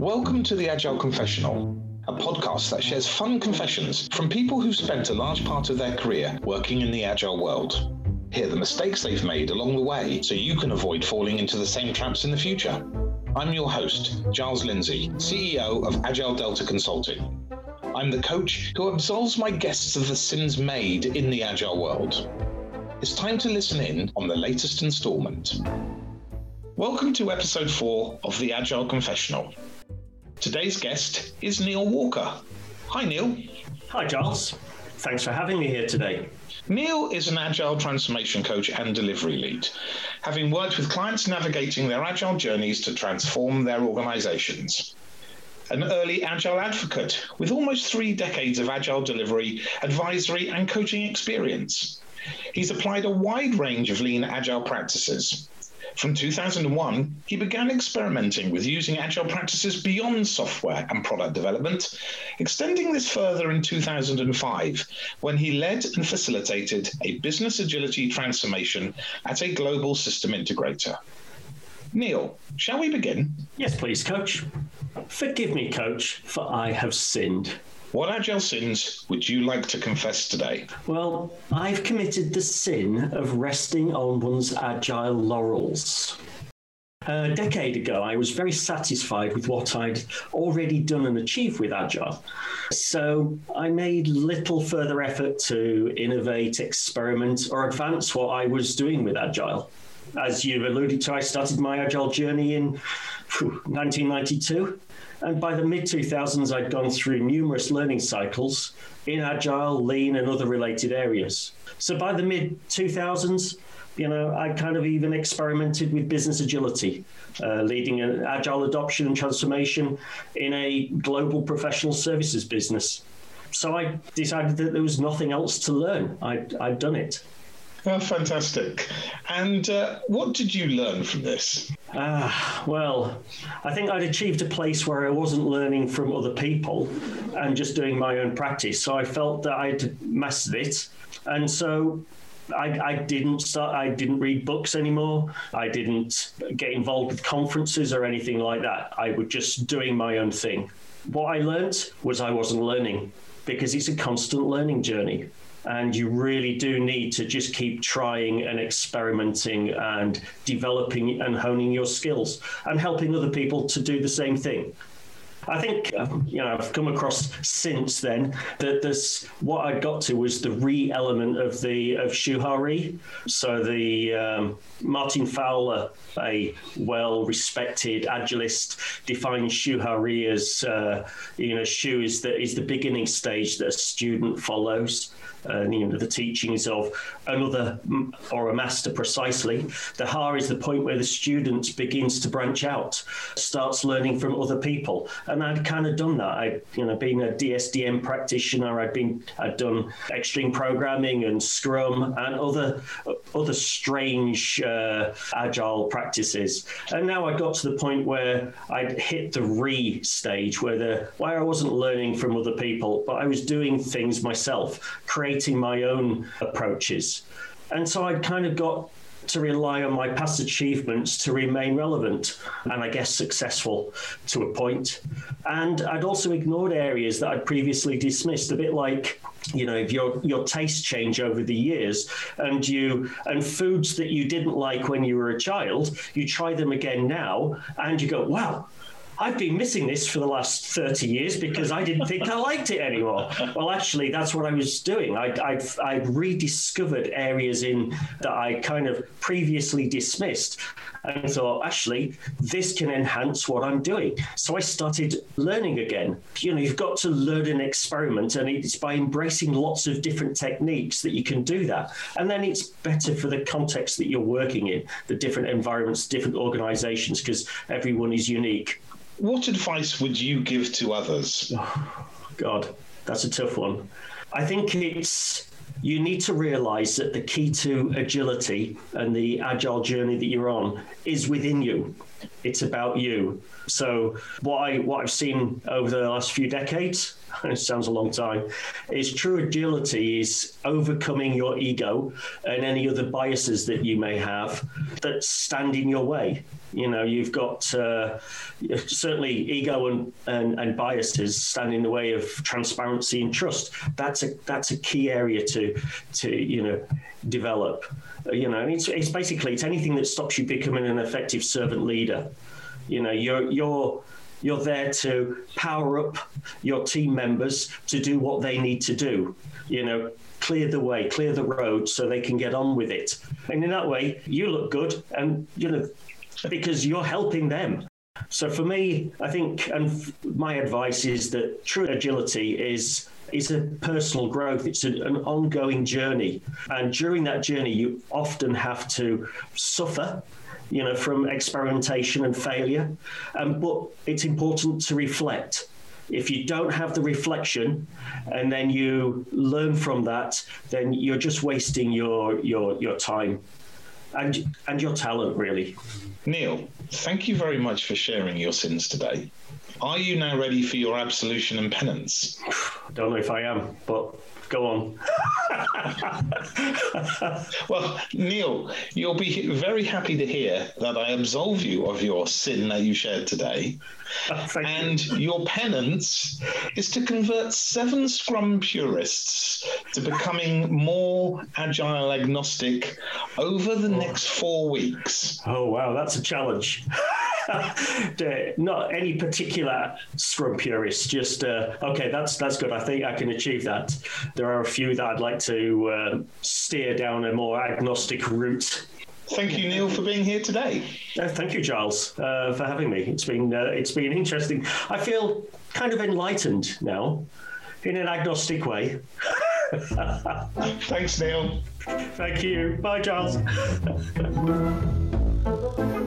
Welcome to the Agile Confessional, a podcast that shares fun confessions from people who've spent a large part of their career working in the Agile world. Hear the mistakes they've made along the way so you can avoid falling into the same traps in the future. I'm your host, Giles Lindsay, CEO of Agile Delta Consulting. I'm the coach who absolves my guests of the sins made in the Agile world. It's time to listen in on the latest installment. Welcome to episode 4 of the Agile Confessional. Today's guest is Neil Walker. Hi, Neil. Hi, Giles. Thanks for having me here today. Neil is an agile transformation coach and delivery lead, having worked with clients navigating their agile journeys to transform their organizations. An early agile advocate with almost three decades of agile delivery, advisory, and coaching experience. He's applied a wide range of lean agile practices, from 2001, he began experimenting with using agile practices beyond software and product development, extending this further in 2005 when he led and facilitated a business agility transformation at a global system integrator. Neil, shall we begin? Yes, please, Coach. Forgive me, Coach, for I have sinned. What agile sins would you like to confess today? Well, I've committed the sin of resting on one's agile laurels. A decade ago, I was very satisfied with what I'd already done and achieved with Agile. So I made little further effort to innovate, experiment, or advance what I was doing with Agile. As you've alluded to, I started my Agile journey in 1992. And by the mid 2000s, I'd gone through numerous learning cycles in agile, lean, and other related areas. So by the mid 2000s, you know, I kind of even experimented with business agility, uh, leading an agile adoption and transformation in a global professional services business. So I decided that there was nothing else to learn. I'd, I'd done it. Oh, fantastic. And uh, what did you learn from this? Ah, well, I think I'd achieved a place where I wasn't learning from other people and just doing my own practice. So I felt that I'd mastered it. And so I, I, didn't start. I didn't read books anymore. I didn't get involved with conferences or anything like that. I was just doing my own thing. What I learned was I wasn't learning because it's a constant learning journey and you really do need to just keep trying and experimenting and developing and honing your skills and helping other people to do the same thing. I think um, you know I've come across since then that this what I got to was the Ri element of the of Shu Ha So the um, Martin Fowler, a well respected agilist, defines Shu Ha as uh, you know Shu is the is the beginning stage that a student follows uh, you know, the teachings of another or a master precisely. The Ha is the point where the student begins to branch out, starts learning from other people. And I'd kind of done that. I'd, you know, been a DSDM practitioner. I'd been, I'd done extreme programming and Scrum and other, other strange uh, agile practices. And now I got to the point where I'd hit the Ri stage where the, where I wasn't learning from other people, but I was doing things myself, creating creating my own approaches. And so I kind of got to rely on my past achievements to remain relevant and I guess successful to a point. And I'd also ignored areas that I'd previously dismissed, a bit like you know if your your tastes change over the years and you and foods that you didn't like when you were a child you try them again now and you go wow I've been missing this for the last 30 years because I didn't think I liked it anymore. Well, actually, that's what I was doing. I, I've, I've rediscovered areas in that I kind of previously dismissed and thought, actually, this can enhance what I'm doing. So I started learning again. You know, you've got to learn and experiment, and it's by embracing lots of different techniques that you can do that. And then it's better for the context that you're working in, the different environments, different organizations, because everyone is unique. What advice would you give to others? Oh, God, that's a tough one. I think it's you need to realize that the key to agility and the agile journey that you're on is within you. It's about you. So what I what I've seen over the last few decades, it sounds a long time, is true agility is overcoming your ego and any other biases that you may have that stand in your way. You know, you've got uh, certainly ego and, and, and biases stand in the way of transparency and trust. That's a that's a key area to to you know develop. You know, it's it's basically it's anything that stops you becoming an effective servant leader. You know, you're you're you're there to power up your team members to do what they need to do. You know, clear the way, clear the road so they can get on with it. And in that way, you look good and you know because you're helping them. So for me, I think, and my advice is that true agility is is a personal growth. It's a, an ongoing journey, and during that journey, you often have to suffer. You know, from experimentation and failure, um, but it's important to reflect if you don't have the reflection and then you learn from that then you're just wasting your your your time and and your talent really Neil, thank you very much for sharing your sins today. Are you now ready for your absolution and penance? I don't know if I am, but go on. well, Neil, you'll be very happy to hear that I absolve you of your sin that you shared today. and you. your penance is to convert seven Scrum purists to becoming more agile agnostic over the oh. next four weeks. Oh, wow, that's a challenge. not any particular Scrum purist. Just uh, okay, that's that's good. I think I can achieve that. There are a few that I'd like to uh, steer down a more agnostic route. Thank you, Neil, for being here today. Uh, thank you, Giles, uh, for having me. It's been uh, it's been interesting. I feel kind of enlightened now, in an agnostic way. Thanks, Neil. Thank you. Bye, Giles.